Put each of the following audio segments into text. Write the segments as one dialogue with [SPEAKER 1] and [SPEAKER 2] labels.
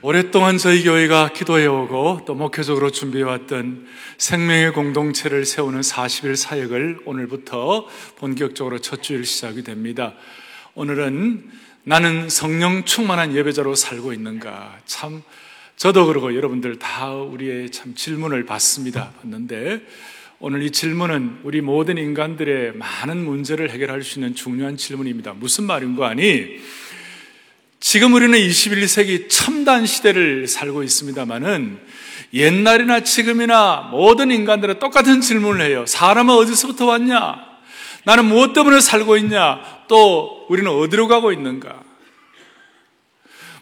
[SPEAKER 1] 오랫동안 저희 교회가 기도해오고 또 목회적으로 준비해왔던 생명의 공동체를 세우는 40일 사역을 오늘부터 본격적으로 첫 주일 시작이 됩니다. 오늘은 나는 성령 충만한 예배자로 살고 있는가? 참, 저도 그러고 여러분들 다 우리의 참 질문을 받습니다. 받는데 오늘 이 질문은 우리 모든 인간들의 많은 문제를 해결할 수 있는 중요한 질문입니다. 무슨 말인고 하니? 지금 우리는 21세기 첨단 시대를 살고 있습니다만은 옛날이나 지금이나 모든 인간들은 똑같은 질문을 해요. 사람은 어디서부터 왔냐? 나는 무엇 때문에 살고 있냐? 또 우리는 어디로 가고 있는가?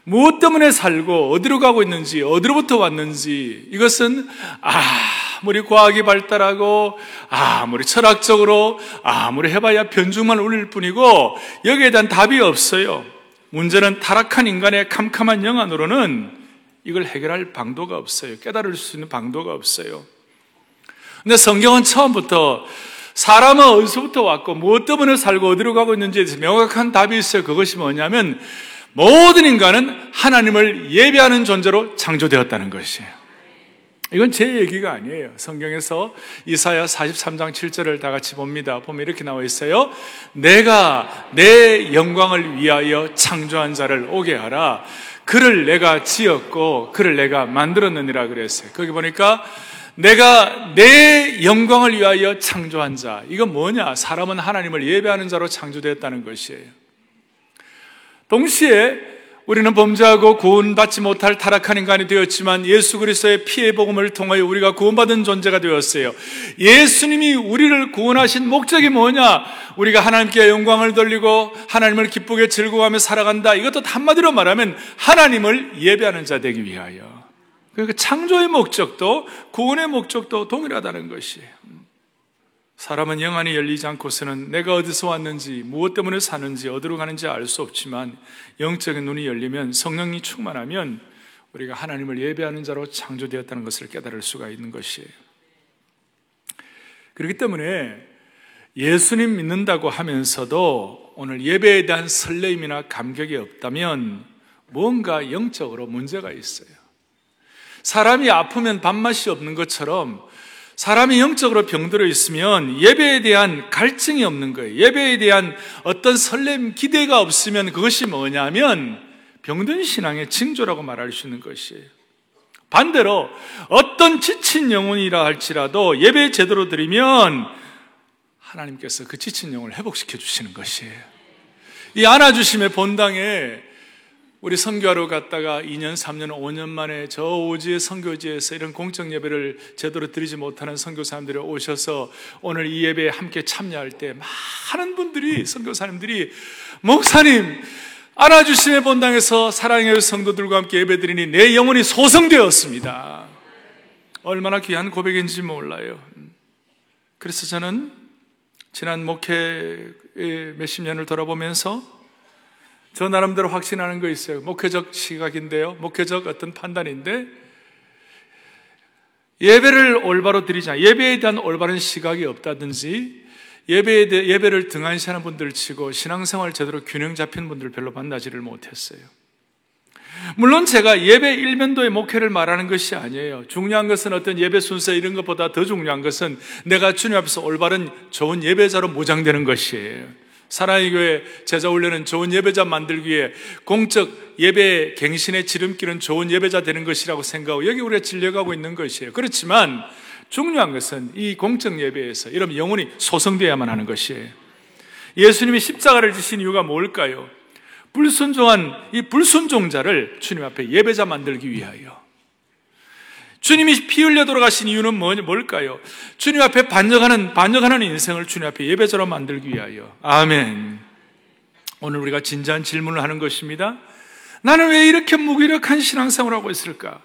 [SPEAKER 1] 무엇 때문에 살고 어디로 가고 있는지, 어디로부터 왔는지 이것은 아무리 과학이 발달하고 아무리 철학적으로 아무리 해봐야 변죽만 울릴 뿐이고 여기에 대한 답이 없어요. 문제는 타락한 인간의 캄캄한 영안으로는 이걸 해결할 방도가 없어요. 깨달을 수 있는 방도가 없어요. 근데 성경은 처음부터 사람은 어디서부터 왔고 무엇 때문에 살고 어디로 가고 대해서 명확한 답이 있어요. 그것이 뭐냐면 모든 인간은 하나님을 예배하는 존재로 창조되었다는 것이에요. 이건 제 얘기가 아니에요. 성경에서 이사야 43장 7절을 다 같이 봅니다. 보면 이렇게 나와 있어요. 내가 내 영광을 위하여 창조한 자를 오게 하라. 그를 내가 지었고 그를 내가 만들었느니라 그랬어요. 거기 보니까 내가 내 영광을 위하여 창조한 자. 이건 뭐냐? 사람은 하나님을 예배하는 자로 창조되었다는 것이에요. 동시에 우리는 범죄하고 구원받지 못할 타락한 인간이 되었지만 예수 그리스도의 피의 복음을 통하여 우리가 구원받은 존재가 되었어요. 예수님이 우리를 구원하신 목적이 뭐냐? 우리가 하나님께 영광을 돌리고 하나님을 기쁘게 즐거워하며 살아간다. 이것도 한마디로 말하면 하나님을 예배하는 자 되기 위하여. 그러니까 창조의 목적도 구원의 목적도 동일하다는 것이에요. 사람은 영안이 열리지 않고서는 내가 어디서 왔는지, 무엇 때문에 사는지, 어디로 가는지 알 수 없지만 영적인 눈이 열리면 성령이 충만하면 우리가 하나님을 예배하는 자로 창조되었다는 것을 깨달을 수가 있는 것이에요. 그렇기 때문에 예수님 믿는다고 하면서도 오늘 예배에 대한 설레임이나 감격이 없다면 뭔가 영적으로 문제가 있어요. 사람이 아프면 밥맛이 없는 것처럼 사람이 영적으로 병들어 있으면 예배에 대한 갈증이 없는 거예요. 예배에 대한 어떤 설렘, 기대가 없으면 그것이 뭐냐면 병든 신앙의 징조라고 말할 수 있는 것이에요. 반대로 어떤 지친 영혼이라 할지라도 예배 제대로 드리면 하나님께서 그 지친 영혼을 회복시켜 주시는 것이에요. 이 안아주심의 본당에 우리 선교하러 갔다가 2년, 3년, 5년 만에 저 오지의 선교지에서 이런 공적 예배를 제대로 드리지 못하는 선교사님들이 오셔서 오늘 이 예배에 함께 참여할 때 많은 분들이 선교사님들이 목사님 안아주심의 본당에서 사랑의 성도들과 함께 예배 드리니 내 영혼이 소성되었습니다. 얼마나 귀한 고백인지 몰라요. 그래서 저는 지난 목회 몇십 년을 돌아보면서 저 나름대로 확신하는 거 있어요. 목회적 시각인데요. 목회적 어떤 판단인데 예배를 올바로 드리자. 예배에 대한 올바른 시각이 없다든지 예배에 대, 예배를 등한시하는 분들 치고 신앙생활 제대로 균형 잡힌 분들 별로 만나지를 못했어요. 물론 제가 예배 일면도의 목회를 말하는 것이 아니에요. 중요한 것은 어떤 예배 순서 이런 것보다 더 중요한 것은 내가 주님 앞에서 올바른 좋은 예배자로 모장되는 것이에요. 사랑의 교회 제자 훈련은 좋은 예배자 만들기 위해 공적 예배 갱신의 지름길은 좋은 예배자 되는 것이라고 생각하고 여기 우리가 진려가고 있는 것이에요. 그렇지만 중요한 것은 이 공적 예배에서 이런 영혼이 소성되어야만 하는 것이에요. 예수님이 십자가를 지신 이유가 뭘까요? 불순종한 이 불순종자를 주님 앞에 예배자 만들기 위하여. 주님이 피 흘려 돌아가신 이유는 뭘까요? 주님 앞에 반역하는, 반역하는 인생을 주님 앞에 예배자로 만들기 위하여. 아멘. 오늘 우리가 진지한 질문을 하는 것입니다. 나는 왜 이렇게 무기력한 신앙생활을 하고 있을까?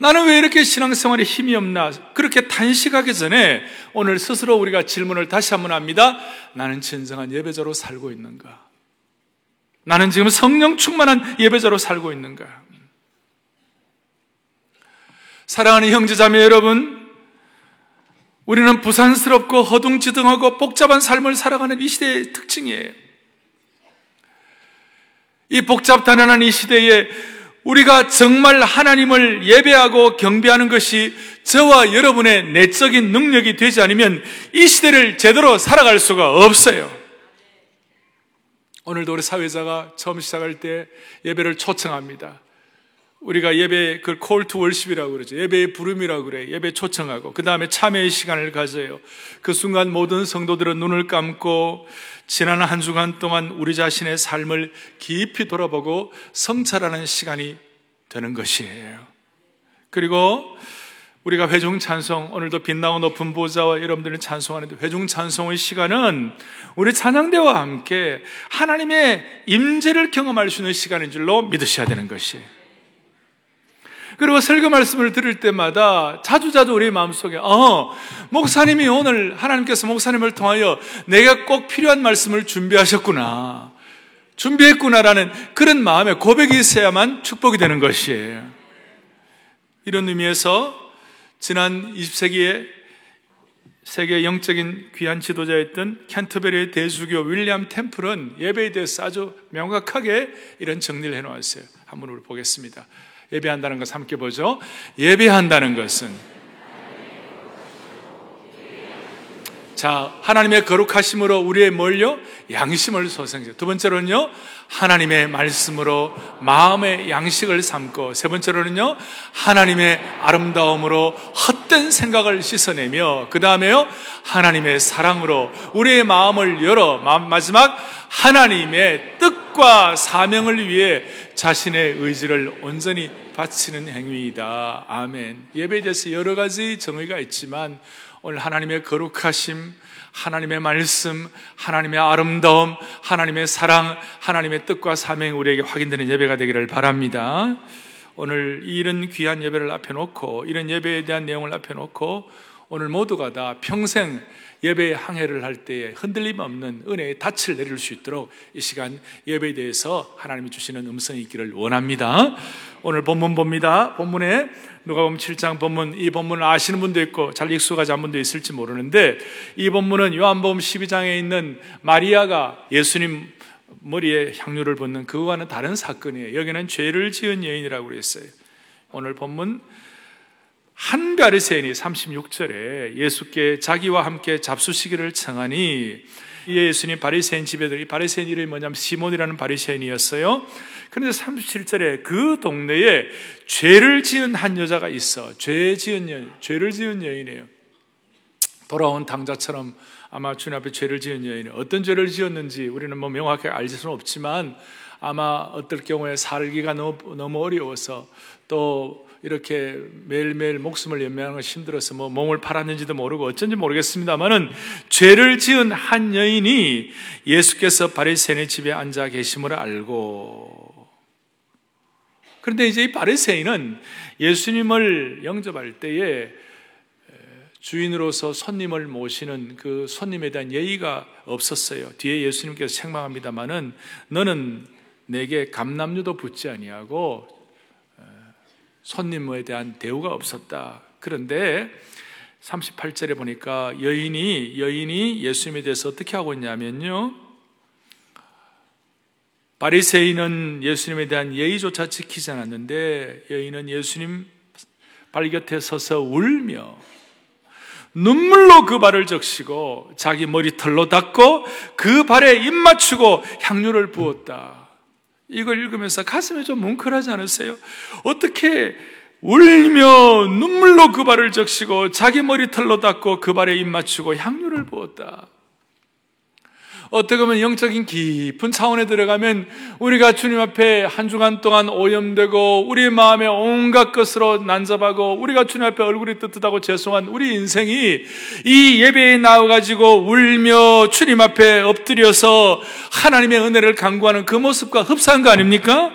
[SPEAKER 1] 나는 왜 이렇게 신앙생활에 힘이 없나? 그렇게 단식하기 전에 오늘 스스로 우리가 질문을 다시 한번 합니다. 나는 진정한 예배자로 살고 있는가? 나는 지금 성령 충만한 예배자로 살고 있는가? 사랑하는 형제자매 여러분, 우리는 부산스럽고 허둥지둥하고 복잡한 삶을 살아가는 이 시대의 특징이에요. 이 복잡단연한 이 시대에 우리가 정말 하나님을 예배하고 경배하는 것이 저와 여러분의 내적인 능력이 되지 않으면 이 시대를 제대로 살아갈 수가 없어요. 오늘도 우리 사회자가 처음 시작할 때 예배를 초청합니다. 우리가 예배 그 콜투 월십이라고 그러죠. 예배의 부름이라고 그래. 예배 초청하고 그 다음에 참여의 시간을 가져요. 그 순간 모든 성도들은 눈을 감고 지난 한 주간 동안 우리 자신의 삶을 깊이 돌아보고 성찰하는 시간이 되는 것이에요. 그리고 우리가 회중 찬송, 오늘도 빛나고 높은 보좌와 여러분들은 찬송하는데 회중 찬송의 시간은 우리 찬양대와 함께 하나님의 임재를 경험할 수 있는 시간인 줄로 믿으셔야 되는 것이에요. 그리고 설교 말씀을 들을 때마다 자주자주 우리 마음속에 어, 목사님이 오늘 하나님께서 목사님을 통하여 내가 꼭 필요한 말씀을 준비하셨구나. 준비했구나라는 그런 마음의 고백이 있어야만 축복이 되는 것이에요. 이런 의미에서 지난 20세기에 세계 영적인 귀한 지도자였던 캔터베리의 대주교 윌리엄 템플은 예배에 대해서 아주 명확하게 이런 정리를 해놓았어요. 한번 보겠습니다. 예배한다는 것을 함께 보죠. 예배한다는 것은 자, 하나님의 거룩하심으로 우리의 뭘요? 양심을 소생해. 두 번째로는요, 하나님의 말씀으로 마음의 양식을 삼고, 세 번째로는요, 하나님의 아름다움으로 헛된 생각을 씻어내며, 그 다음에요, 하나님의 사랑으로 우리의 마음을 열어, 마지막 하나님의 뜻과 사명을 위해 자신의 의지를 온전히 바치는 행위이다. 아멘. 예배에 대해서 여러 가지 정의가 있지만, 오늘 하나님의 거룩하심, 하나님의 말씀, 하나님의 아름다움, 하나님의 사랑, 하나님의 뜻과 사명이 우리에게 확인되는 예배가 되기를 바랍니다. 오늘 이런 귀한 예배를 앞에 놓고, 이런 예배에 대한 내용을 앞에 놓고, 오늘 모두가 다 평생 예배의 항해를 할 때에 흔들림 없는 은혜의 닻을 내릴 수 있도록 이 시간 예배에 대해서 하나님이 주시는 음성이 있기를 원합니다. 오늘 본문 봅니다. 본문에 누가 보면 7장 본문, 이 본문을 아시는 분도 있고 잘 익숙하지 분도 있을지 모르는데 이 본문은 요한복음 12장에 있는 마리아가 예수님 머리에 향유를 붓는 그거와는 다른 사건이에요. 여기는 죄를 지은 여인이라고 그랬어요. 오늘 본문 한 바리새인이 36절에 예수께 자기와 함께 잡수시기를 청하니 예수님 바리새인 집에들이 바리새인 이름이 뭐냐면 시몬이라는 바리새인이었어요. 그런데 37절에 그 동네에 죄를 지은 한 여자가 있어. 죄 지은 여 죄를 지은 여인이에요. 돌아온 당자처럼 아마 주님 앞에 죄를 지은 여인이 어떤 죄를 지었는지 우리는 뭐 명확하게 알 수는 없지만 아마 어떨 경우에 살기가 너무, 너무 어려워서 또 이렇게 매일매일 목숨을 연명하는 것이 힘들어서 뭐 몸을 팔았는지도 모르고 어쩐지 모르겠습니다만은 죄를 지은 한 여인이 예수께서 바리새인의 집에 앉아 계심을 알고 그런데 이제 이 바리새인은 예수님을 영접할 때에 주인으로서 손님을 모시는 그 손님에 대한 예의가 없었어요. 뒤에 예수님께서 책망합니다만은 너는 내게 감남류도 붙지 아니하고 손님에 대한 대우가 없었다. 그런데 38절에 보니까 여인이 여인이 예수님에 대해서 어떻게 하고 있냐면요. 바리새인은 예수님에 대한 예의조차 지키지 않았는데 여인은 예수님 발 곁에 서서 울며 눈물로 그 발을 적시고 자기 머리털로 닦고 그 발에 입 맞추고 향유를 부었다. 이걸 읽으면서 가슴이 좀 뭉클하지 않으세요? 어떻게 울며 눈물로 그 발을 적시고 자기 머리털로 닦고 그 발에 입 맞추고 향유를 부었다. 어떻게 보면 영적인 깊은 차원에 들어가면 우리가 주님 앞에 한 주간 동안 오염되고 우리 마음에 온갖 것으로 난잡하고 우리가 주님 앞에 얼굴이 뜨뜻하고 죄송한 우리 인생이 이 예배에 나와가지고 울며 주님 앞에 엎드려서 하나님의 은혜를 강구하는 그 모습과 흡사한 거 아닙니까?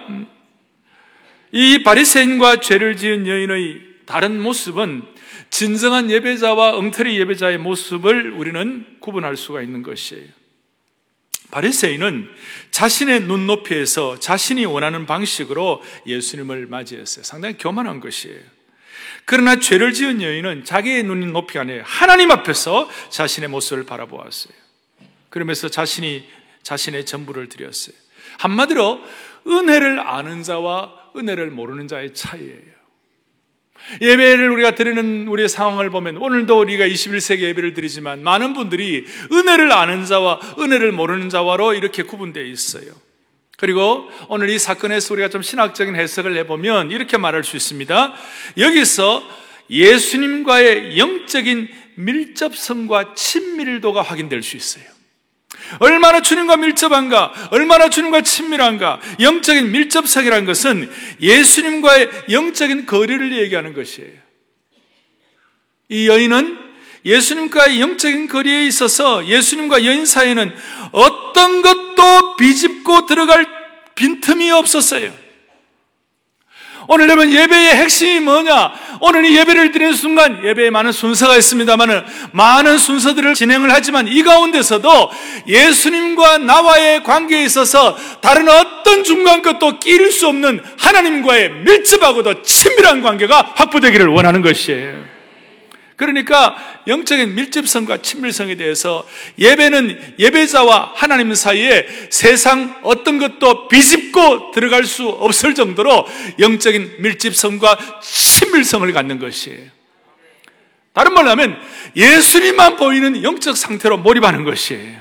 [SPEAKER 1] 이 바리새인과 죄를 지은 여인의 다른 모습은 진정한 예배자와 엉터리 예배자의 모습을 우리는 구분할 수가 있는 것이에요. 바리새인은 자신의 눈높이에서 자신이 원하는 방식으로 예수님을 맞이했어요. 상당히 교만한 것이에요. 그러나 죄를 지은 여인은 자기의 눈 높이가 아니에요. 하나님 앞에서 자신의 모습을 바라보았어요. 그러면서 자신이 자신의 전부를 드렸어요. 한마디로 은혜를 아는 자와 은혜를 모르는 자의 차이예요. 예배를 우리가 드리는 우리의 상황을 보면 오늘도 우리가 21세기 예배를 드리지만 많은 분들이 은혜를 아는 자와 은혜를 모르는 자와로 이렇게 구분되어 있어요. 그리고 오늘 이 사건에서 우리가 좀 신학적인 해석을 해보면 이렇게 말할 수 있습니다. 여기서 예수님과의 영적인 밀접성과 친밀도가 확인될 수 있어요. 얼마나 주님과 밀접한가, 얼마나 주님과 친밀한가, 영적인 밀접성이라는 것은 예수님과의 영적인 거리를 얘기하는 것이에요. 이 여인은 예수님과의 영적인 거리에 있어서 예수님과 여인 사이에는 어떤 것도 비집고 들어갈 빈틈이 없었어요. 오늘 여러분 예배의 핵심이 뭐냐? 오늘 이 예배를 드리는 순간 예배에 많은 순서가 있습니다만 많은 순서들을 진행을 하지만 이 가운데서도 예수님과 나와의 관계에 있어서 다른 어떤 중간 것도 끼일 수 없는 하나님과의 밀접하고도 친밀한 관계가 확보되기를 원하는 것이에요. 그러니까 영적인 밀접성과 친밀성에 대해서 예배는 예배자와 하나님 사이에 세상 어떤 것도 비집고 들어갈 수 없을 정도로 영적인 밀집성과 친밀성을 갖는 것이에요. 다른 말로 하면 예수님만 보이는 영적 상태로 몰입하는 것이에요.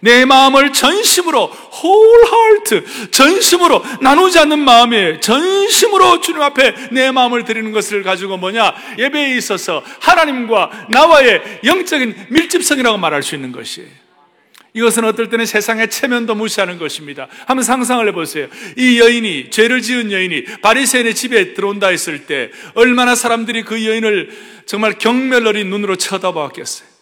[SPEAKER 1] 내 마음을 전심으로 whole heart 전심으로 나누지 않는 마음에 전심으로 주님 앞에 내 마음을 드리는 것을 가지고 뭐냐 예배에 있어서 하나님과 나와의 영적인 밀집성이라고 말할 수 있는 것이에요. 이것은 어떨 때는 세상의 체면도 무시하는 것입니다. 한번 상상을 해보세요. 이 여인이 죄를 지은 여인이 바리새인의 집에 들어온다 했을 때 얼마나 사람들이 그 여인을 정말 경멸 어린 눈으로 쳐다보았겠어요.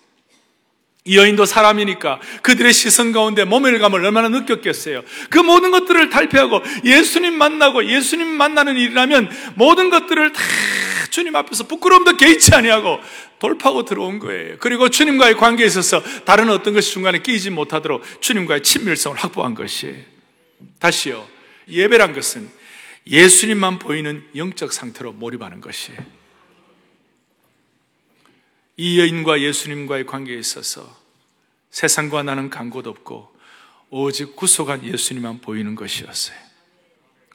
[SPEAKER 1] 이 여인도 사람이니까 그들의 시선 가운데 모멸감을 얼마나 느꼈겠어요. 그 모든 것들을 탈피하고 예수님 만나고 예수님 만나는 일이라면 모든 것들을 다 주님 앞에서 부끄러움도 개의치 아니하고 돌파하고 들어온 거예요. 그리고 주님과의 관계에 있어서 다른 어떤 것이 중간에 끼지 못하도록 주님과의 친밀성을 확보한 것이에요. 다시요. 예배란 것은 예수님만 보이는 영적 상태로 몰입하는 것이에요. 이 여인과 예수님과의 관계에 있어서 세상과 나는 간 곳 없고 오직 구속한 예수님만 보이는 것이었어요.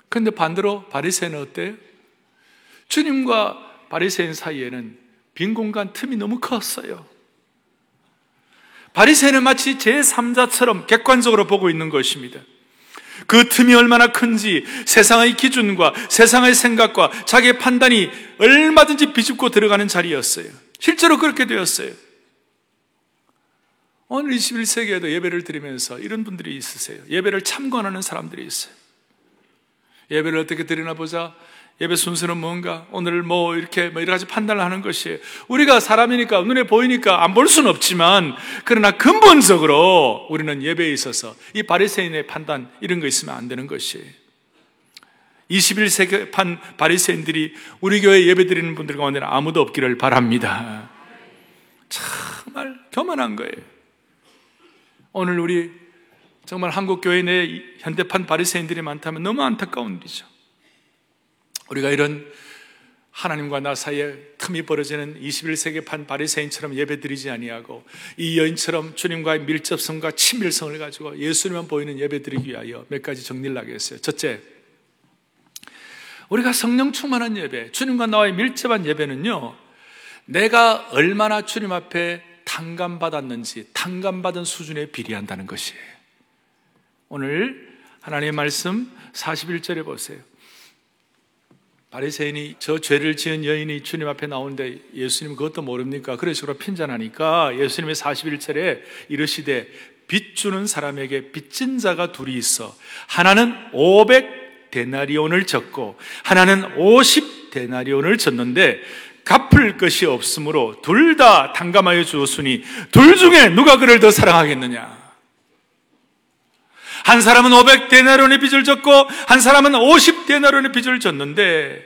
[SPEAKER 1] 그런데 반대로 바리새인은 어때요? 주님과 바리새인 사이에는 빈 공간 틈이 너무 컸어요. 바리새인은 마치 제3자처럼 객관적으로 보고 있는 것입니다. 그 틈이 얼마나 큰지 세상의 기준과 세상의 생각과 자기의 판단이 얼마든지 비집고 들어가는 자리였어요. 실제로 그렇게 되었어요. 오늘 21세기에도 예배를 드리면서 이런 분들이 있으세요. 예배를 참관하는 사람들이 있어요. 예배를 어떻게 드리나 보자. 예배 순서는 뭔가? 오늘 뭐 이렇게 뭐 여러 가지 판단을 하는 것이에요. 우리가 사람이니까 눈에 보이니까 안 볼 수는 없지만 그러나 근본적으로 우리는 예배에 있어서 이 바리새인의 판단 이런 거 있으면 안 되는 것이에요. 21세기 판 바리새인들이 우리 교회 예배 드리는 분들 가운데는 아무도 없기를 바랍니다. 정말 교만한 거예요. 오늘 우리 정말 한국 교회 내 현대판 바리새인들이 많다면 너무 안타까운 일이죠. 우리가 이런 하나님과 나 사이에 틈이 벌어지는 21세기 판 바리새인처럼 예배드리지 아니하고 이 여인처럼 주님과의 밀접성과 친밀성을 가지고 예수님만 보이는 예배드리기 위하여 몇 가지 정리를 하겠어요. 첫째, 우리가 성령 충만한 예배, 주님과 나와의 밀접한 예배는요, 내가 얼마나 주님 앞에 탕감받았는지, 탕감받은 수준에 비례한다는 것이에요. 오늘 하나님의 말씀 41절에 보세요. 바리새인이 저 죄를 지은 여인이 주님 앞에 나오는데 예수님 그것도 모릅니까? 그런 식으로 핀잔하니까 예수님의 41절에 이르시되 빚 주는 사람에게 빚진 자가 둘이 있어 하나는 500 데나리온을 졌고 하나는 50 데나리온을 졌는데 갚을 것이 없으므로 둘다 탕감하여 주었으니 둘 중에 누가 그를 더 사랑하겠느냐? 한 사람은 500 데나리온의 빚을 졌고 한 사람은 50 데나리온의 빚을 졌는데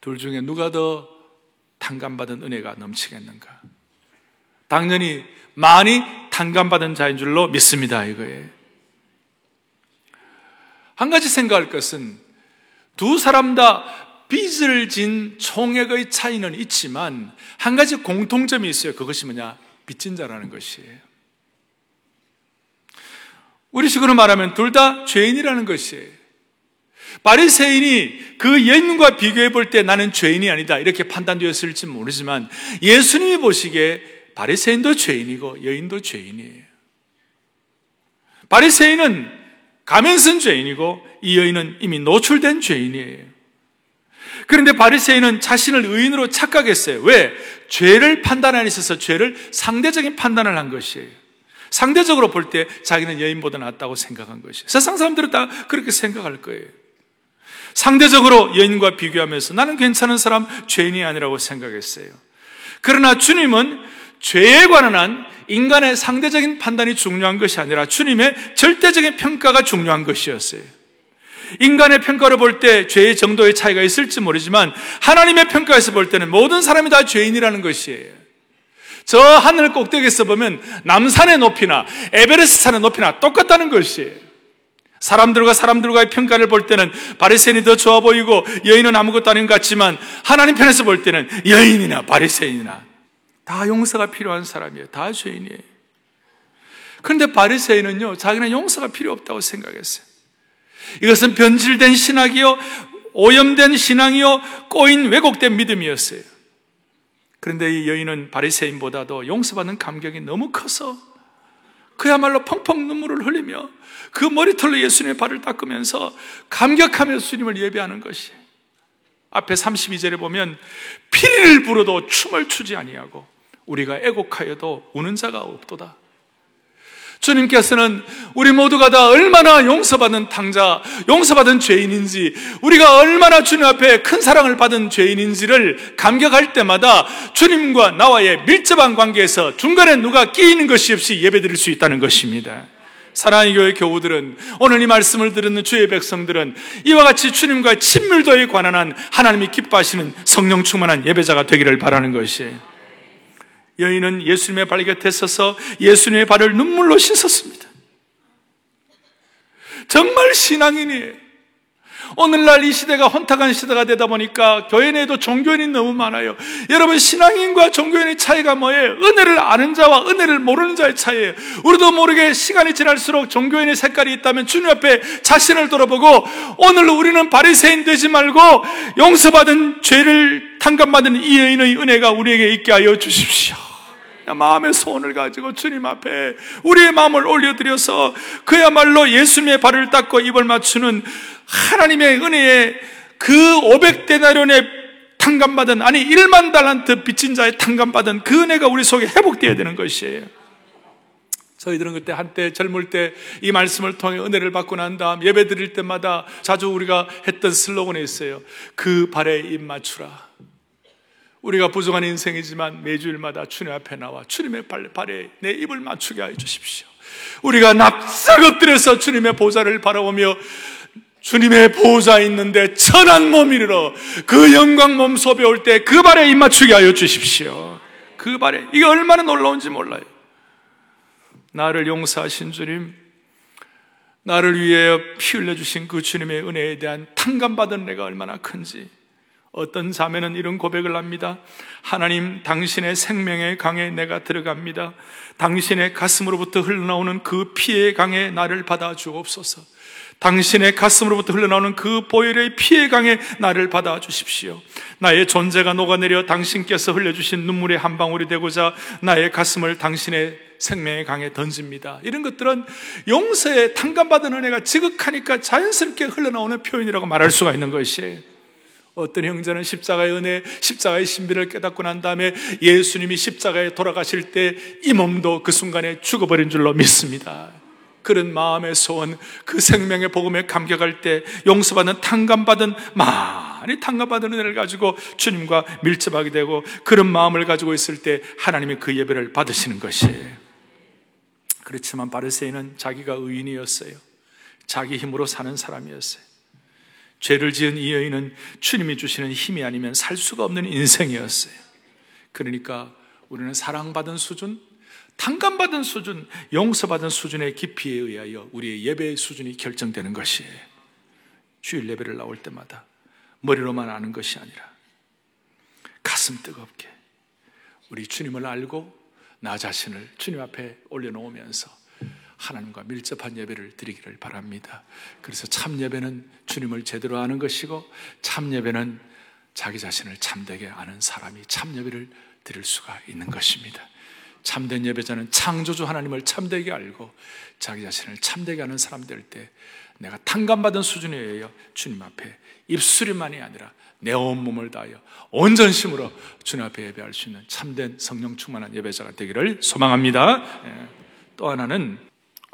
[SPEAKER 1] 둘 중에 누가 더 탕감받은 은혜가 넘치겠는가? 당연히 많이 탕감받은 자인 줄로 믿습니다. 이거예요. 한 가지 생각할 것은 두 사람 다 빚을 진 총액의 차이는 있지만 한 가지 공통점이 있어요. 그것이 뭐냐? 빚진 자라는 것이에요. 우리 식으로 말하면 둘 다 죄인이라는 것이에요. 바리새인이 그 여인과 비교해 볼 때 나는 죄인이 아니다 이렇게 판단되었을지 모르지만 예수님이 보시기에 바리새인도 죄인이고 여인도 죄인이에요. 바리새인은 가면 쓴 죄인이고 이 여인은 이미 노출된 죄인이에요. 그런데 바리새인은 자신을 의인으로 착각했어요. 왜? 죄를 판단하는 있어서 죄를 상대적인 판단을 한 것이에요. 상대적으로 볼 때 자기는 여인보다 낫다고 생각한 것이에요. 세상 사람들은 다 그렇게 생각할 거예요. 상대적으로 여인과 비교하면서 나는 괜찮은 사람, 죄인이 아니라고 생각했어요. 그러나 주님은 죄에 관한 인간의 상대적인 판단이 중요한 것이 아니라 주님의 절대적인 평가가 중요한 것이었어요. 인간의 평가를 볼때 죄의 정도의 차이가 있을지 모르지만 하나님의 평가에서 볼 때는 모든 사람이 다 죄인이라는 것이에요. 저 하늘 꼭대기에서 보면 남산의 높이나 에베레스트 산의 높이나 똑같다는 것이에요. 사람들과 사람들과의 평가를 볼 때는 바리새인이 더 좋아 보이고 여인은 아무것도 아닌 것 같지만 하나님 편에서 볼 때는 여인이나 바리새인이나 다 용서가 필요한 사람이에요. 다 죄인이에요. 그런데 바리새인은요, 자기는 용서가 필요 없다고 생각했어요. 이것은 변질된 신학이요, 오염된 신앙이요, 꼬인 왜곡된 믿음이었어요. 그런데 이 여인은 바리새인보다도 용서받는 감격이 너무 커서 그야말로 펑펑 눈물을 흘리며 그 머리털로 예수님의 발을 닦으면서 감격하며 주님을 예배하는 것이 앞에 32절에 보면 피리를 불어도 춤을 추지 아니하고 우리가 애곡하여도 우는 자가 없도다. 주님께서는 우리 모두가 다 얼마나 용서받은 탕자, 용서받은 죄인인지, 우리가 얼마나 주님 앞에 큰 사랑을 받은 죄인인지를 감격할 때마다 주님과 나와의 밀접한 관계에서 중간에 누가 끼이는 것이 없이 예배드릴 수 있다는 것입니다. 사랑의 교회 교우들은 오늘 이 말씀을 듣는 주의 백성들은 이와 같이 주님과 친밀도에 관한 한 하나님이 기뻐하시는 성령 충만한 예배자가 되기를 바라는 것이에요. 여인은 예수님의 발 곁에 서서 예수님의 발을 눈물로 씻었습니다. 정말 신앙인이에요. 오늘날 이 시대가 혼탁한 시대가 되다 보니까 교회 내에도 종교인이 너무 많아요. 여러분 신앙인과 종교인의 차이가 뭐예요? 은혜를 아는 자와 은혜를 모르는 자의 차이예요. 우리도 모르게 시간이 지날수록 종교인의 색깔이 있다면 주님 앞에 자신을 돌아보고 오늘 우리는 바리새인 되지 말고 용서받은 죄를 탕감받은 이 여인의 은혜가 우리에게 있게 하여 주십시오. 마음의 소원을 가지고 주님 앞에 우리의 마음을 올려드려서 그야말로 예수님의 발을 닦고 입을 맞추는 하나님의 은혜에 그 500대나련의 탕감받은 아니 1만 달란트 빚진 자의 탕감받은 그 은혜가 우리 속에 회복되어야 되는 것이에요. 저희들은 그때 한때 젊을 때 이 말씀을 통해 은혜를 받고 난 다음 예배 드릴 때마다 자주 우리가 했던 슬로건이 있어요. 그 발에 입 맞추라. 우리가 부족한 인생이지만 매주일마다 주님 앞에 나와 주님의 발, 발에 내 입을 맞추게 해 주십시오. 우리가 납작 엎드려서 주님의 보좌를 바라보며 주님의 보좌 있는데 천한 몸 이르러 그 영광 몸 소배 올 때 그 발에 입 맞추게 하여 주십시오. 그 발에 이게 얼마나 놀라운지 몰라요. 나를 용서하신 주님, 나를 위해 피 흘려 주신 그 주님의 은혜에 대한 탕감받은 내가 얼마나 큰지 어떤 자매는 이런 고백을 합니다. 하나님, 당신의 생명의 강에 내가 들어갑니다. 당신의 가슴으로부터 흘러나오는 그 피의 강에 나를 받아 주옵소서. 당신의 가슴으로부터 흘러나오는 그 보혈의 피의 강에 나를 받아 주십시오. 나의 존재가 녹아내려 당신께서 흘려주신 눈물의 한 방울이 되고자 나의 가슴을 당신의 생명의 강에 던집니다. 이런 것들은 용서의 탕감받은 은혜가 지극하니까 자연스럽게 흘러나오는 표현이라고 말할 수가 있는 것이에요. 어떤 형제는 십자가의 은혜, 십자가의 신비를 깨닫고 난 다음에 예수님이 십자가에 돌아가실 때 이 몸도 그 순간에 죽어버린 줄로 믿습니다. 그런 마음의 소원, 그 생명의 복음에 감격할 때 용서받는 탕감받은 많이 탕감받은 은혜를 가지고 주님과 밀접하게 되고 그런 마음을 가지고 있을 때 하나님이 그 예배를 받으시는 것이에요. 그렇지만 바르세인은 자기가 의인이었어요. 자기 힘으로 사는 사람이었어요. 죄를 지은 이 여인은 주님이 주시는 힘이 아니면 살 수가 없는 인생이었어요. 그러니까 우리는 사랑받은 수준, 탕감받은 수준, 용서받은 수준의 깊이에 의하여 우리의 예배의 수준이 결정되는 것이에요. 주일 예배를 나올 때마다 머리로만 아는 것이 아니라 가슴 뜨겁게 우리 주님을 알고 나 자신을 주님 앞에 올려놓으면서 하나님과 밀접한 예배를 드리기를 바랍니다. 그래서 참 예배는 주님을 제대로 아는 것이고 참 예배는 자기 자신을 참되게 아는 사람이 참 예배를 드릴 수가 있는 것입니다. 참된 예배자는 창조주 하나님을 참되게 알고 자기 자신을 참되게 하는 사람 될 때 내가 탕감받은 수준에 의해 주님 앞에 입술이만이 아니라 내 온몸을 다하여 온전심으로 주님 앞에 예배할 수 있는 참된 성령 충만한 예배자가 되기를 소망합니다. 예. 또 하나는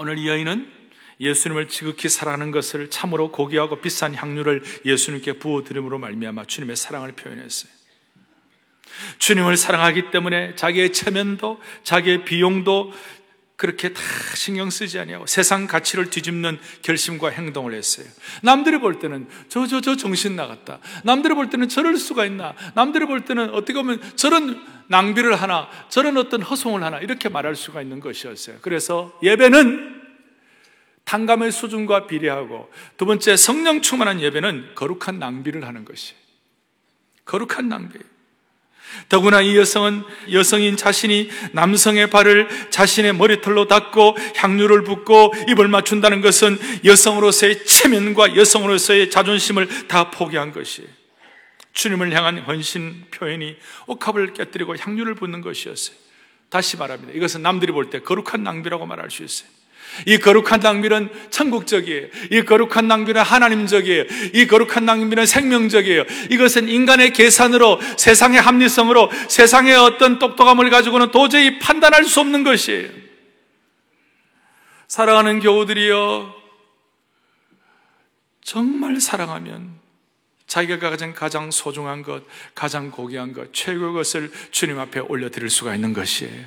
[SPEAKER 1] 오늘 이 여인은 예수님을 지극히 사랑하는 것을 참으로 고귀하고 비싼 향유를 예수님께 부어드림으로 말미암아 주님의 사랑을 표현했어요. 주님을 사랑하기 때문에 자기의 체면도 자기의 비용도 그렇게 다 신경 쓰지 아니하고 세상 가치를 뒤집는 결심과 행동을 했어요. 남들이 볼 때는 저 저 저 정신 나갔다. 남들이 볼 때는 저럴 수가 있나? 남들이 볼 때는 어떻게 보면 저런 낭비를 하나, 저런 어떤 허송을 하나 이렇게 말할 수가 있는 것이었어요. 그래서 예배는 탕감의 수준과 비례하고 두 번째 성령 충만한 예배는 거룩한 낭비를 하는 것이 거룩한 낭비. 더구나 이 여성은 여성인 자신이 남성의 발을 자신의 머리털로 닦고 향유를 붓고 입을 맞춘다는 것은 여성으로서의 체면과 여성으로서의 자존심을 다 포기한 것이 주님을 향한 헌신 표현이 옥합을 깨뜨리고 향유를 붓는 것이었어요. 다시 말합니다. 이것은 남들이 볼 때 거룩한 낭비라고 말할 수 있어요. 이 거룩한 낭비는 천국적이에요. 이 거룩한 낭비는 하나님적이에요. 이 거룩한 낭비는 생명적이에요. 이것은 인간의 계산으로 세상의 합리성으로 세상의 어떤 똑똑함을 가지고는 도저히 판단할 수 없는 것이에요. 사랑하는 교우들이여 정말 사랑하면 자기가 가장 가장 소중한 것, 가장 고귀한 것, 최고의 것을 주님 앞에 올려드릴 수가 있는 것이에요.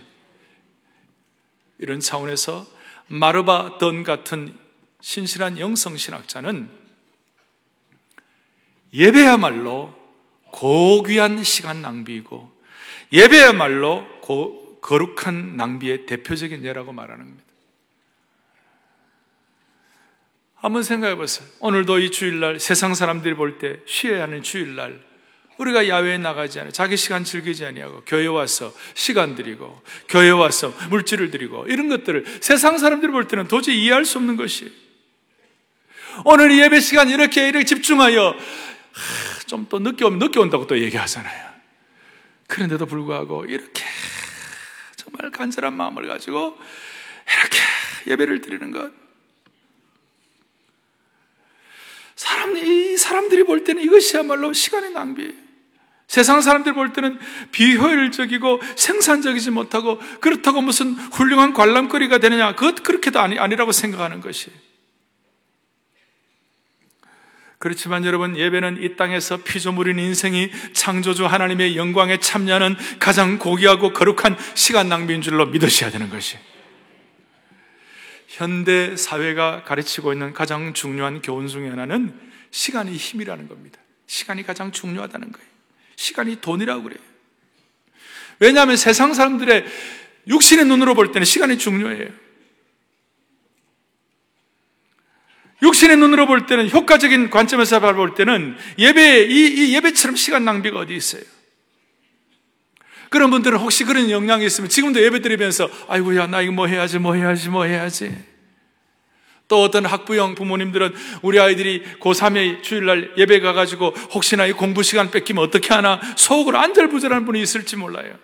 [SPEAKER 1] 이런 차원에서 마르바 던 같은 신실한 영성신학자는 예배야말로 고귀한 시간 낭비이고 예배야말로 고, 거룩한 낭비의 대표적인 예라고 말하는 겁니다. 한번 생각해 보세요. 오늘도 이 주일날 세상 사람들이 볼 때 쉬어야 하는 주일날 우리가 야외에 나가지 않아 자기 시간 즐기지 아니하고 교회 와서 시간 들이고 교회 와서 물질을 드리고 이런 것들을 세상 사람들이 볼 때는 도저히 이해할 수 없는 것이 오늘 예배 시간 이렇게 이렇게 집중하여 좀 또 늦게 오면 늦게 온다고 또 얘기하잖아요. 그런데도 불구하고 이렇게 정말 간절한 마음을 가지고 이렇게 예배를 드리는 것. 사람, 이 사람들이 볼 때는 이것이야말로 시간의 낭비. 세상 사람들 볼 때는 비효율적이고 생산적이지 못하고 그렇다고 무슨 훌륭한 관람거리가 되느냐. 그것 그렇게도 아니, 아니라고 생각하는 것이. 그렇지만 여러분, 예배는 이 땅에서 피조물인 인생이 창조주 하나님의 영광에 참여하는 가장 고귀하고 거룩한 시간 낭비인 줄로 믿으셔야 되는 것이. 현대 사회가 가르치고 있는 가장 중요한 교훈 중에 하나는 시간이 힘이라는 겁니다. 시간이 가장 중요하다는 거예요. 시간이 돈이라고 그래요. 왜냐하면 세상 사람들의 육신의 눈으로 볼 때는 시간이 중요해요. 육신의 눈으로 볼 때는 효과적인 관점에서 바라볼 때는 예배, 이, 이 예배처럼 시간 낭비가 어디 있어요? 그런 분들은 혹시 그런 영향이 있으면 지금도 예배 드리면서 아이고야 나 이거 뭐 해야지 뭐 해야지 뭐 해야지 또 어떤 학부형 부모님들은 우리 아이들이 고3에 주일날 예배 가가지고 혹시나 이 공부 시간 뺏기면 어떻게 하나 속으로 안절부절한 분이 있을지 몰라요.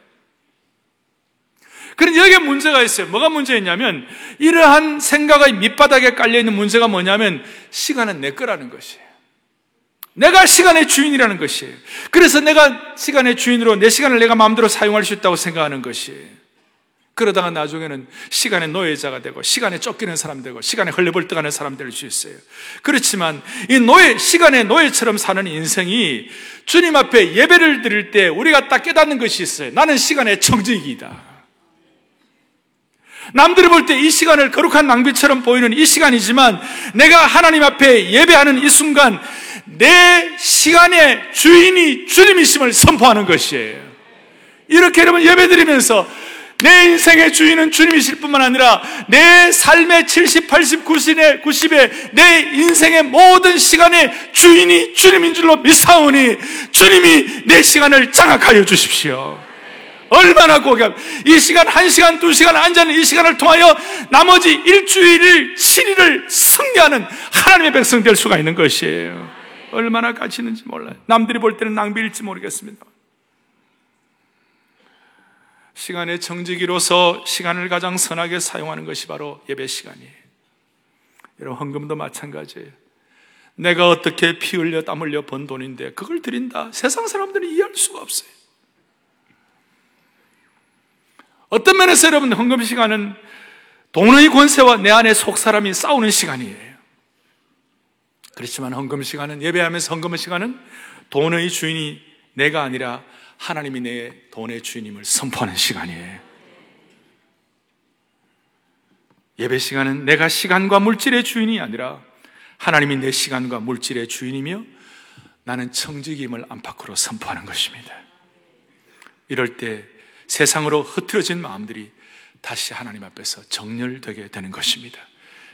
[SPEAKER 1] 그런데 여기에 문제가 있어요. 뭐가 문제였냐면 이러한 생각의 밑바닥에 깔려있는 문제가 뭐냐면 시간은 내 거라는 것이에요. 내가 시간의 주인이라는 것이에요. 그래서 내가 시간의 주인으로 내 시간을 내가 마음대로 사용할 수 있다고 생각하는 것이에요. 그러다가 나중에는 시간의 노예자가 되고 시간에 쫓기는 사람 되고 시간에 헐레벌떡하는 사람 될 수 있어요. 그렇지만 이 노예 시간의 노예처럼 사는 인생이 주님 앞에 예배를 드릴 때 우리가 딱 깨닫는 것이 있어요. 나는 시간의 청지기이다. 남들이 볼 때 이 시간을 거룩한 낭비처럼 보이는 이 시간이지만 내가 하나님 앞에 예배하는 이 순간 내 시간의 주인이 주님이심을 선포하는 것이에요. 이렇게 여러분 예배 드리면서 내 인생의 주인은 주님이실 뿐만 아니라 내 삶의 70, 80, 90의, 90의 내 인생의 모든 시간의 주인이 주님인 줄로 믿사오니 주님이 내 시간을 장악하여 주십시오. 얼마나 고귀함. 이 시간, 한 시간, 두 시간 앉아있는 이 시간을 통하여 나머지 일주일을, 7일을 승리하는 하나님의 백성 될 수가 있는 것이에요. 얼마나 가치 있는지 몰라요. 남들이 볼 때는 낭비일지 모르겠습니다. 시간의 정직이로서 시간을 가장 선하게 사용하는 것이 바로 예배 시간이에요. 여러분, 헌금도 마찬가지예요. 내가 어떻게 피 흘려 땀 흘려 번 돈인데 그걸 드린다. 세상 사람들은 이해할 수가 없어요. 어떤 면에서 여러분 헌금 시간은 돈의 권세와 내 안에 속 사람이 싸우는 시간이에요. 그렇지만 헌금 시간은 예배하면서 헌금 시간은 돈의 주인이 내가 아니라 하나님이 내 돈의 주인임을 선포하는 시간이에요. 예배 시간은 내가 시간과 물질의 주인이 아니라 하나님이 내 시간과 물질의 주인이며 나는 청직임을 안팎으로 선포하는 것입니다. 이럴 때 세상으로 흐트러진 마음들이 다시 하나님 앞에서 정렬되게 되는 것입니다.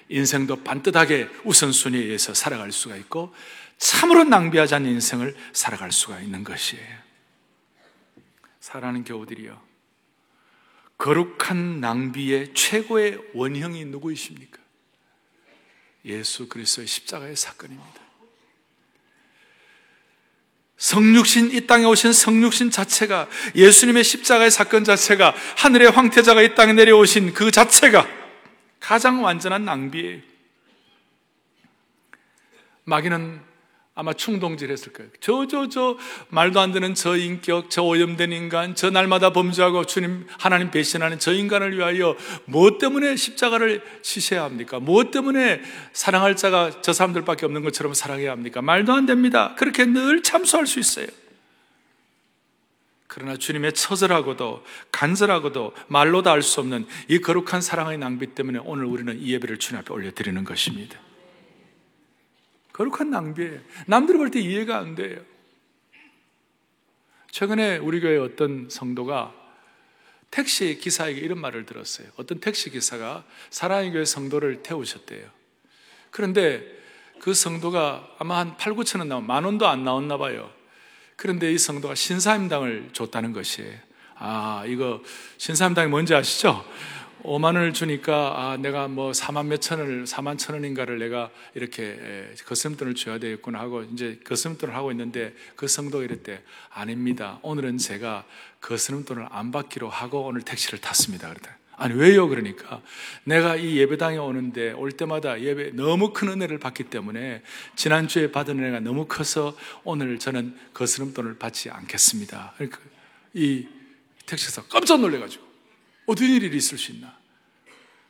[SPEAKER 1] 인생도 반듯하게 우선순위에 의해서 살아갈 수가 있고 참으로 낭비하지 않는 인생을 살아갈 수가 있는 것이에요. 사랑하는 교우들이요. 거룩한 낭비의 최고의 원형이 누구이십니까? 예수 그리스도의 십자가의 사건입니다. 성육신, 이 땅에 오신 성육신 자체가 예수님의 십자가의 사건 자체가 하늘의 황태자가 이 땅에 내려오신 그 자체가 가장 완전한 낭비예요. 마귀는 아마 충동질 했을 거예요. 저, 저, 저, 말도 안 되는 저 인격, 저 오염된 인간, 저 날마다 범죄하고 주님, 하나님 배신하는 저 인간을 위하여 무엇 때문에 십자가를 치셔야 합니까? 무엇 때문에 사랑할 자가 저 사람들밖에 없는 것처럼 사랑해야 합니까? 말도 안 됩니다. 그렇게 늘 참소할 수 있어요. 그러나 주님의 처절하고도 간절하고도 말로도 알수 없는 이 거룩한 사랑의 낭비 때문에 오늘 우리는 이 예배를 주님 앞에 올려드리는 것입니다. 거룩한 낭비예요. 남들이 볼 때 이해가 안 돼요. 최근에 우리 교회 어떤 성도가 택시 기사에게 이런 말을 들었어요. 어떤 택시 기사가 사랑의 교회 성도를 태우셨대요. 그런데 그 성도가 아마 한 8, 9천 원 나온 만 원도 안 나왔나 봐요. 그런데 이 성도가 신사임당을 줬다는 것이에요. 아, 이거 신사임당이 뭔지 아시죠? 5만 원을 주니까 아, 내가 뭐 4만 몇 천을 4만 천 원인가를 내가 이렇게 거스름돈을 줘야 되겠구나 하고 이제 거스름돈을 하고 있는데 그 성도가 이랬대. 아닙니다. 오늘은 제가 거스름돈을 안 받기로 하고 오늘 택시를 탔습니다. 그랬다 아니 왜요? 그러니까 내가 이 예배당에 오는데 올 때마다 예배 너무 큰 은혜를 받기 때문에 지난주에 받은 은혜가 너무 커서 오늘 저는 거스름돈을 받지 않겠습니다. 그러니까 이 택시에서 깜짝 놀래가지고 어떤 일이 있을 수 있나?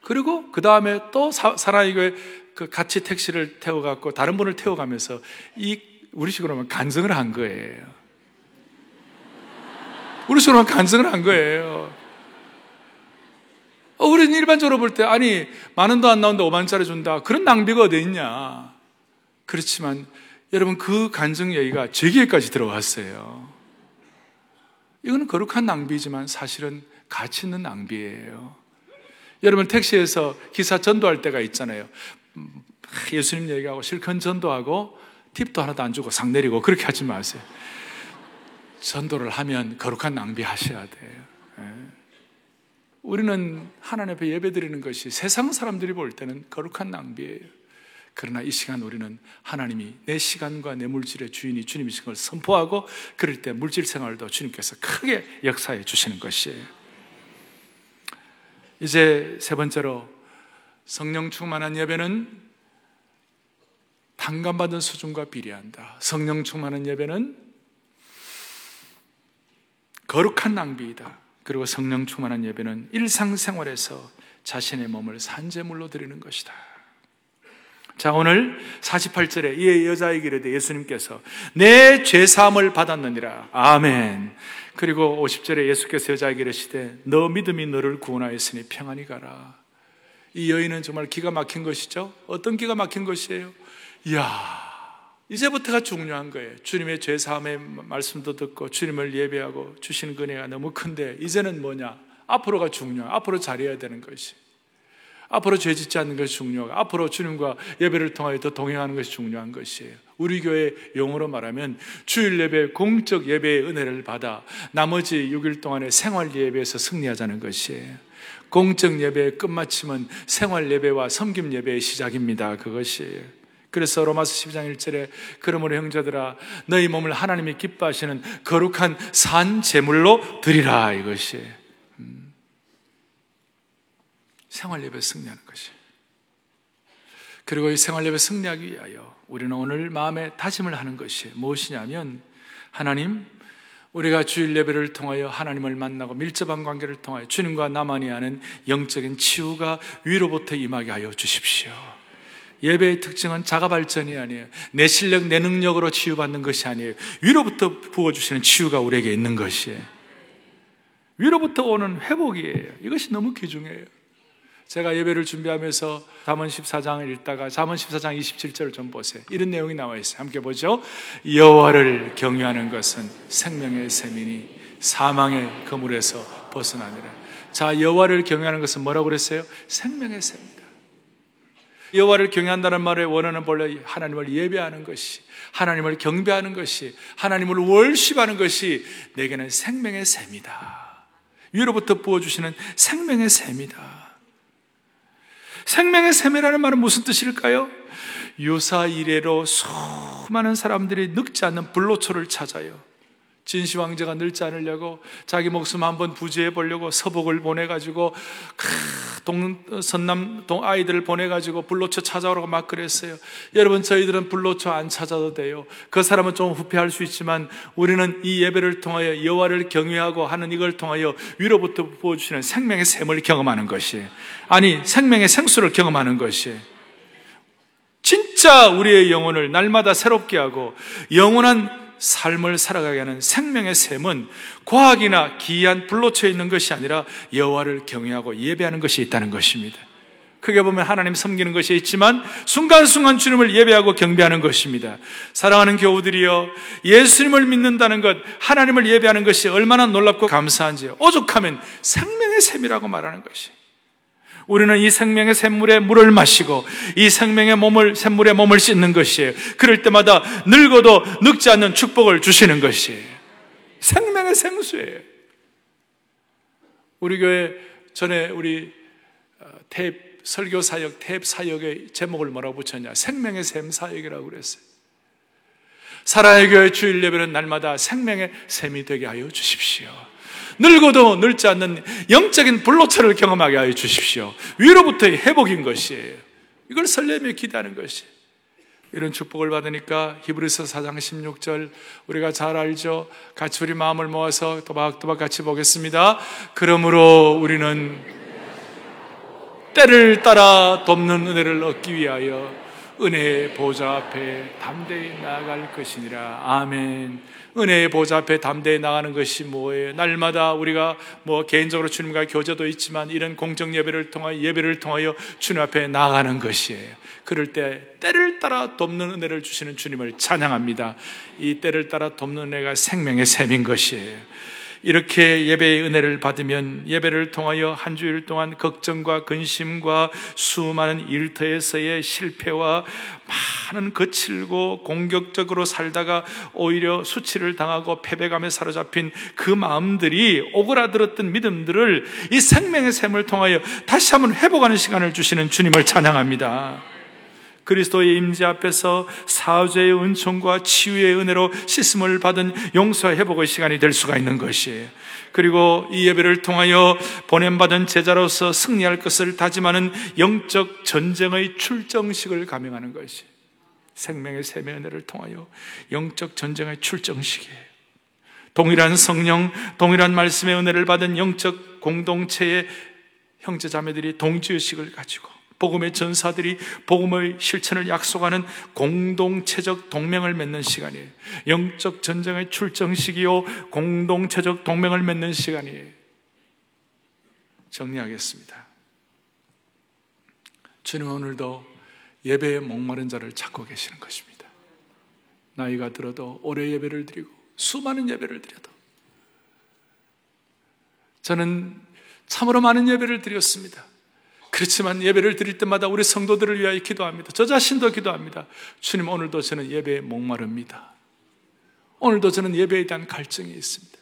[SPEAKER 1] 그리고 그 다음에 또 사랑의 교회 그 같이 택시를 태워갖고 다른 분을 태워가면서 이 우리식으로 하면 간증을 한 거예요. 우리식으로 하면 간증을 한 거예요. 어, 우리는 일반적으로 볼 때, 아니, 만 원도 안 나오는데 5만원짜리 준다. 그런 낭비가 어디 있냐. 그렇지만, 여러분, 그 간증 얘기가 제기에까지 들어왔어요. 이거는 거룩한 낭비지만 사실은 가치 있는 낭비예요. 여러분 택시에서 기사 전도할 때가 있잖아요. 예수님 얘기하고 실컷 전도하고 팁도 하나도 안 주고 상 내리고 그렇게 하지 마세요. 전도를 하면 거룩한 낭비 하셔야 돼요. 예. 우리는 하나님 앞에 예배 드리는 것이 세상 사람들이 볼 때는 거룩한 낭비예요. 그러나 이 시간 우리는 하나님이 내 시간과 내 물질의 주인이 주님이신 걸 선포하고 그럴 때 물질 생활도 주님께서 크게 역사해 주시는 것이에요. 이제 세 번째로 성령 충만한 예배는 당감받은 수준과 비례한다. 성령 충만한 예배는 거룩한 낭비이다. 그리고 성령 충만한 예배는 일상생활에서 자신의 몸을 산재물로 드리는 것이다. 자, 오늘 48절에 이 여자에게 이르되 예수님께서 내 죄사함을 받았느니라. 아멘. 그리고 50절에 예수께서 여자에게 이르시되 너 믿음이 너를 구원하였으니 평안히 가라. 이 여인은 정말 기가 막힌 것이죠. 어떤 기가 막힌 것이에요? 이야, 이제부터가 중요한 거예요. 주님의 죄 사함의 말씀도 듣고 주님을 예배하고 주시는 은혜가 너무 큰데 이제는 뭐냐? 앞으로가 중요해. 앞으로 잘해야 되는 것이. 앞으로 죄 짓지 않는 것이 중요하고 앞으로 주님과 예배를 통하여 더 동행하는 것이 중요한 것이에요. 우리 교회 용어로 말하면 주일 예배, 공적 예배의 은혜를 받아 나머지 6일 동안의 생활 예배에서 승리하자는 것이에요. 공적 예배의 끝마침은 생활 예배와 섬김 예배의 시작입니다. 그것이. 그래서 로마서 12장 1절에 그러므로 형제들아 너희 몸을 하나님이 기뻐하시는 거룩한 산 제물로 드리라 이것이 음. 생활 예배 승리하는 것이. 그리고 이 생활 예배 승리하기 위하여 우리는 오늘 마음에 다짐을 하는 것이 무엇이냐면 하나님 우리가 주일 예배를 통하여 하나님을 만나고 밀접한 관계를 통하여 주님과 나만이 하는 영적인 치유가 위로부터 임하게 하여 주십시오. 예배의 특징은 자가 발전이 아니에요. 내 실력, 내 능력으로 치유받는 것이 아니에요. 위로부터 부어주시는 치유가 우리에게 있는 것이에요. 위로부터 오는 회복이에요. 이것이 너무 귀중해요. 제가 예배를 준비하면서 잠언 14장을 읽다가 잠언 14장 27절을 좀 보세요. 이런 내용이 나와 있어요. 함께 보죠. 여호와를 경유하는 것은 생명의 셈이니 사망의 그물에서 벗어나니라. 자, 여호와를 경유하는 것은 뭐라고 그랬어요? 생명의 셈입니다. 여호와를 경외한다는 말의 원어는 본래 하나님을 예배하는 것이 하나님을 경배하는 것이 하나님을 월십하는 것이 내게는 생명의 셈이다. 위로부터 부어 주시는 생명의 셈이다. 생명의 셈이라는 말은 무슨 뜻일까요? 유사 이래로 수많은 사람들이 늙지 않는 불로초를 찾아요. 진시 왕자가 늙지 않으려고 자기 목숨 한번 부지해 보려고 서복을 보내 가지고 동, 선남 동 아이들을 보내 가지고 불로초 찾아오라고 막 그랬어요. 여러분 저희들은 불로초 안 찾아도 돼요. 그 사람은 좀 후패할 수 있지만 우리는 이 예배를 통하여 여호와를 경외하고 하는 이걸 통하여 위로부터 부어 주시는 생명의 샘을 경험하는 것이 아니 생명의 생수를 경험하는 것이 진짜 우리의 영혼을 날마다 새롭게 하고 영원한 삶을 살아가게 하는 생명의 샘은 과학이나 기이한 불로쳐 있는 것이 아니라 여호와를 경외하고 예배하는 것이 있다는 것입니다. 크게 보면 하나님 섬기는 것이 있지만 순간순간 주님을 예배하고 경배하는 것입니다. 사랑하는 교우들이여 예수님을 믿는다는 것, 하나님을 예배하는 것이 얼마나 놀랍고 감사한지 오죽하면 생명의 샘이라고 말하는 것이 우리는 이 생명의 샘물에 물을 마시고 이 생명의 몸을 샘물에 몸을 씻는 것이에요. 그럴 때마다 늙어도 늙지 않는 축복을 주시는 것이에요. 생명의 생수예요. 우리 교회 전에 우리 탭 어, 설교 사역 탭 사역의 제목을 뭐라고 붙였냐? 생명의 샘 사역이라고 그랬어요. 사랑의 교회 주일 예배는 날마다 생명의 샘이 되게 하여 주십시오. 늙어도 늙지 않는 영적인 불로차를 경험하게 하여 주십시오. 위로부터의 회복인 것이에요. 이걸 설렘에 기대하는 것이 이런 축복을 받으니까 히브리서 4장 16절 우리가 잘 알죠. 같이 우리 마음을 모아서 또박또박 같이 보겠습니다. 그러므로 우리는 때를 따라 돕는 은혜를 얻기 위하여 은혜의 보좌 앞에 담대히 나아갈 것이니라. 아멘. 은혜의 보좌 앞에 담대히 나가는 것이 뭐예요? 날마다 우리가 뭐 개인적으로 주님과 교제도 있지만 이런 공적 예배를 통하여 예배를 통하여 주님 앞에 나가는 것이에요. 그럴 때 때를 따라 돕는 은혜를 주시는 주님을 찬양합니다. 이 때를 따라 돕는 은혜가 생명의 샘인 것이에요. 이렇게 예배의 은혜를 받으면 예배를 통하여 한 주일 동안 걱정과 근심과 수많은 일터에서의 실패와 많은 거칠고 공격적으로 살다가 오히려 수치를 당하고 패배감에 사로잡힌 그 마음들이 오그라들었던 믿음들을 이 생명의 샘을 통하여 다시 한번 회복하는 시간을 주시는 주님을 찬양합니다. 그리스도의 임재 앞에서 사죄의 은총과 치유의 은혜로 씻음을 받은 용서와 회복의 시간이 될 수가 있는 것이에요. 그리고 이 예배를 통하여 보냄받은 제자로서 승리할 것을 다짐하는 영적 전쟁의 출정식을 감행하는 것이 생명의 세매 은혜를 통하여 영적 전쟁의 출정식이에요. 동일한 성령, 동일한 말씀의 은혜를 받은 영적 공동체의 형제 자매들이 동지의식을 가지고 복음의 전사들이 복음의 실천을 약속하는 공동체적 동맹을 맺는 시간이에요. 영적 전쟁의 출정식이요, 공동체적 동맹을 맺는 시간이에요. 정리하겠습니다. 주님 오늘도 예배에 목마른 자를 찾고 계시는 것입니다. 나이가 들어도 오래 예배를 드리고 수많은 예배를 드려도 저는 참으로 많은 예배를 드렸습니다. 그렇지만 예배를 드릴 때마다 우리 성도들을 위하여 기도합니다. 저 자신도 기도합니다. 주님, 오늘도 저는 예배에 목마릅니다. 오늘도 저는 예배에 대한 갈증이 있습니다.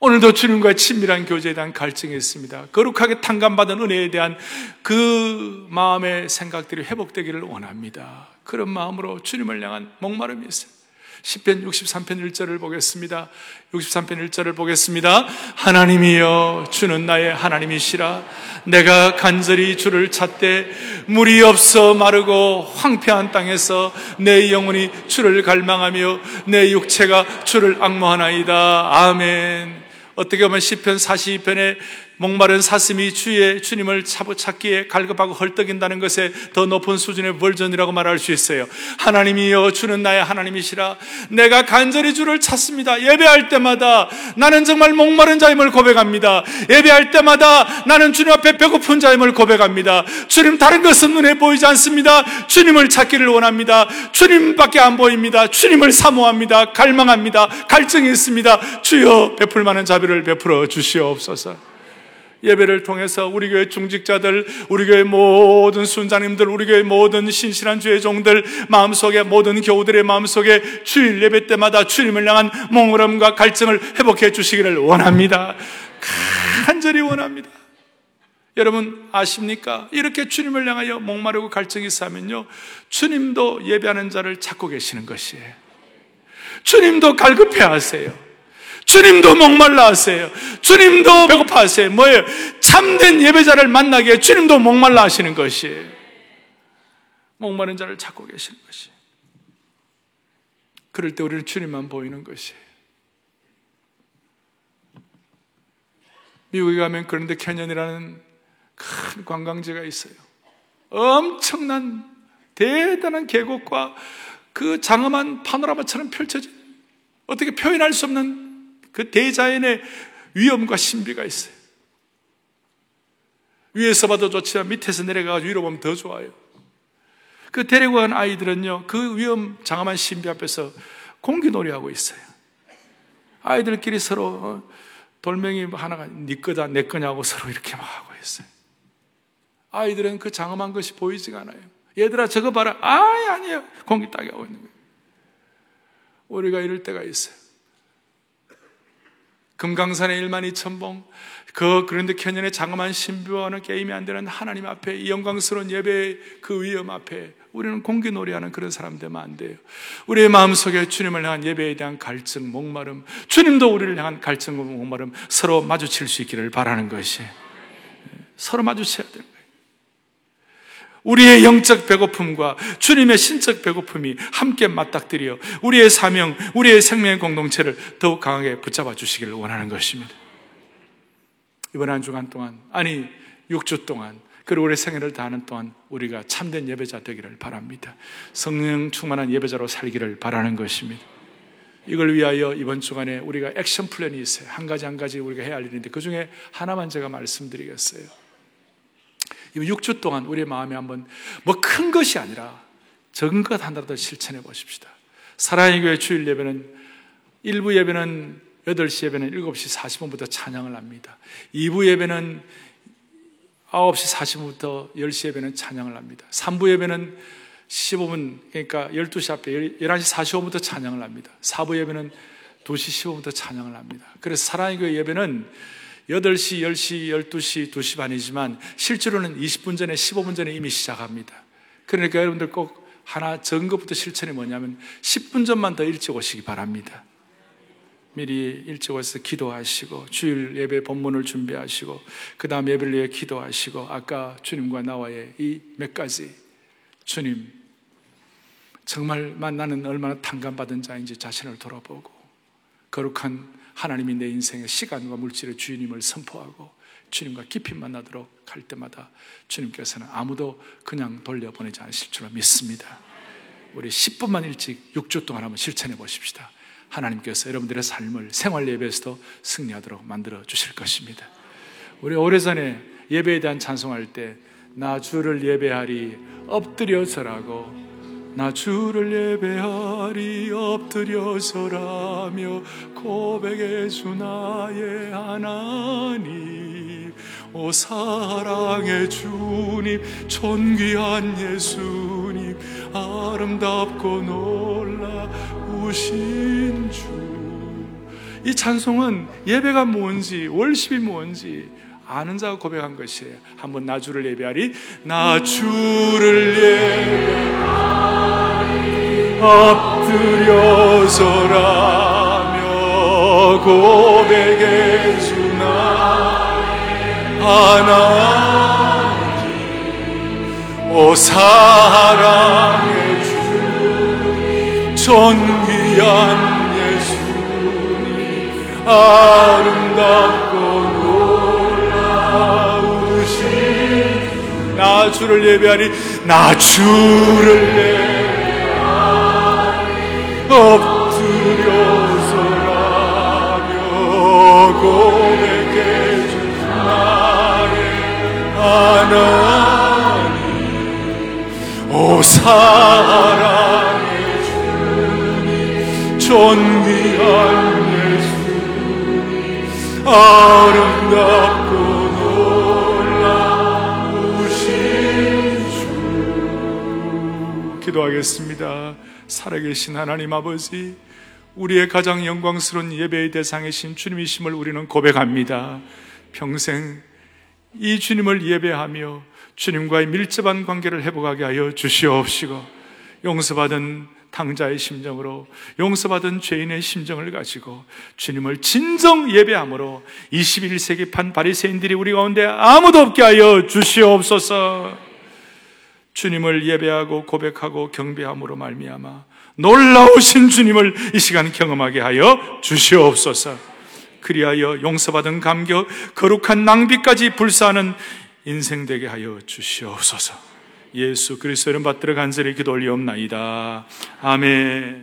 [SPEAKER 1] 오늘도 주님과의 친밀한 교제에 대한 갈증이 있습니다. 거룩하게 탕감받은 은혜에 대한 그 마음의 생각들이 회복되기를 원합니다. 그런 마음으로 주님을 향한 목마름이 있어요. 10편 63편 1절을 보겠습니다. 63편 1절을 보겠습니다. 하나님이여 주는 나의 하나님이시라 내가 간절히 주를 찾되 물이 없어 마르고 황폐한 땅에서 내 영혼이 주를 갈망하며 내 육체가 주를 악모하나이다. 아멘. 어떻게 보면 시편 42편에 목마른 사슴이 주의 주님을 찾기에 갈급하고 헐떡인다는 것에 더 높은 수준의 버전이라고 말할 수 있어요. 하나님이여 주는 나의 하나님이시라 내가 간절히 주를 찾습니다. 예배할 때마다 나는 정말 목마른 자임을 고백합니다. 예배할 때마다 나는 주님 앞에 배고픈 자임을 고백합니다. 주님 다른 것은 눈에 보이지 않습니다. 주님을 찾기를 원합니다. 주님밖에 안 보입니다. 주님을 사모합니다. 갈망합니다. 갈증이 있습니다. 주여 베풀 만한 자비를 베풀어 주시옵소서. 예배를 통해서 우리 교회 중직자들, 우리 교회 모든 순자님들, 우리 교회 모든 신실한 주의 종들 마음속에 모든 교우들의 마음속에 주일 예배 때마다 주님을 향한 몽울함과 갈증을 회복해 주시기를 원합니다. 간절히 원합니다. 여러분 아십니까? 이렇게 주님을 향하여 목마르고 갈증이 있으면요 주님도 예배하는 자를 찾고 계시는 것이에요. 주님도 갈급해 하세요. 주님도 목말라 하세요. 주님도 배고파 하세요. 뭐예요? 참된 예배자를 만나기에 주님도 목말라 하시는 것이에요. 목마른 자를 찾고 계시는 것이. 그럴 때 우리는 주님만 보이는 것이에요. 미국에 가면 그런데 캐년이라는 큰 관광지가 있어요. 엄청난 대단한 계곡과 그 장엄한 파노라마처럼 펼쳐진 어떻게 표현할 수 없는 그 대자연의 위험과 신비가 있어요. 위에서 봐도 좋지만 밑에서 내려가서 위로 보면 더 좋아요. 그 데리고 간 아이들은요, 그 위험 장엄한 신비 앞에서 공기놀이 하고 있어요. 아이들끼리 서로 어, 돌멩이 하나가 네 거다 내 거냐고 서로 이렇게 막 하고 있어요. 아이들은 그 장엄한 것이 보이지가 않아요. 얘들아 저거 봐라. 아 아니에요. 공기 따게 하고 있는 거예요. 우리가 이럴 때가 있어요. 금강산의 1만 2천 봉, 그 그런데 캐년의 장엄한 신비와는 게임이 안 되는 하나님 앞에 이 영광스러운 예배의 그 위험 앞에 우리는 공기 놀이하는 그런 사람 되면 안 돼요. 우리의 마음속에 주님을 향한 예배에 대한 갈증, 목마름, 주님도 우리를 향한 갈증, 목마름 서로 마주칠 수 있기를 바라는 것이 서로 마주쳐야 돼요. 우리의 영적 배고픔과 주님의 신적 배고픔이 함께 맞닥뜨려 우리의 사명, 우리의 생명의 공동체를 더욱 강하게 붙잡아 주시기를 원하는 것입니다. 이번 한 주간 동안, 아니, 6주 동안, 그리고 우리 생애를 다하는 동안 우리가 참된 예배자 되기를 바랍니다. 성령 충만한 예배자로 살기를 바라는 것입니다. 이걸 위하여 이번 주간에 우리가 액션 플랜이 있어요. 한 가지 한 가지 우리가 해야 할 일인데 그 중에 하나만 제가 말씀드리겠어요. 이 6주 동안 우리의 마음에 한번 뭐 큰 것이 아니라 적은 것 하나라도 실천해 보십시다. 사랑의 교회 주일 예배는 1부 예배는 8시 예배는 7시 40분부터 찬양을 합니다. 2부 예배는 9시 40분부터 10시 예배는 찬양을 합니다. 3부 예배는 15분, 그러니까 12시 앞에 11시 45분부터 찬양을 합니다. 4부 예배는 2시 15분부터 찬양을 합니다. 그래서 사랑의 교회 예배는 8시, 10시, 12시, 2시 반이지만 실제로는 20분 전에, 15분 전에 이미 시작합니다. 그러니까 여러분들 꼭 하나 적은 것부터 실천이 뭐냐면 10분 전만 더 일찍 오시기 바랍니다. 미리 일찍 와서 기도하시고 주일 예배 본문을 준비하시고 그 다음 예배를 위해 기도하시고 아까 주님과 나와의 이 몇 가지 주님 정말 만나는 얼마나 탕감받은 자인지 자신을 돌아보고 거룩한 하나님이 내 인생의 시간과 물질의 주인임을 선포하고 주님과 깊이 만나도록 할 때마다 주님께서는 아무도 그냥 돌려보내지 않으실 줄 믿습니다. 우리 10분만 일찍 6주 동안 한번 실천해 보십시다. 하나님께서 여러분들의 삶을 생활 예배에서도 승리하도록 만들어 주실 것입니다. 우리 오래전에 예배에 대한 찬송할 때 나 주를 예배하리 엎드려 서라고 나 주를 예배하리 엎드려서라며 고백해 주 나의 하나님. 오 사랑의 주님 존귀한 예수님 아름답고 놀라우신 주. 이 찬송은 예배가 뭔지 월십이 뭔지 아는 자가 고백한 것이에요. 한번 나 주를 예배하리. 나 주를 예배하리 엎드려서라며 고백해 주나. 하나님 오 사랑의 주 존귀한 예수님 아름답고 놀라우신 나 주를 예배하리 나 주를 예배하리 사랑의 주님 존귀한 예수님 아름답고 놀라우신 주 기도하겠습니다 살아계신 하나님 아버지 우리의 가장 영광스러운 예배의 대상이신 주님이심을 우리는 고백합니다 평생 이 주님을 예배하며 주님과의 밀접한 관계를 회복하게 하여 주시옵시고 용서받은 당자의 심정으로 용서받은 죄인의 심정을 가지고 주님을 진정 예배함으로 21세기 판 바리새인들이 우리 가운데 아무도 없게 하여 주시옵소서. 주님을 예배하고 고백하고 경배함으로 말미암아 놀라우신 주님을 이 시간 경험하게 하여 주시옵소서. 그리하여 용서받은 감격, 거룩한 낭비까지 불사하는 인생 되게 하여 주시옵소서. 예수 그리스도 이름 받들어 간절히 기도 올리옵나이다. 아멘.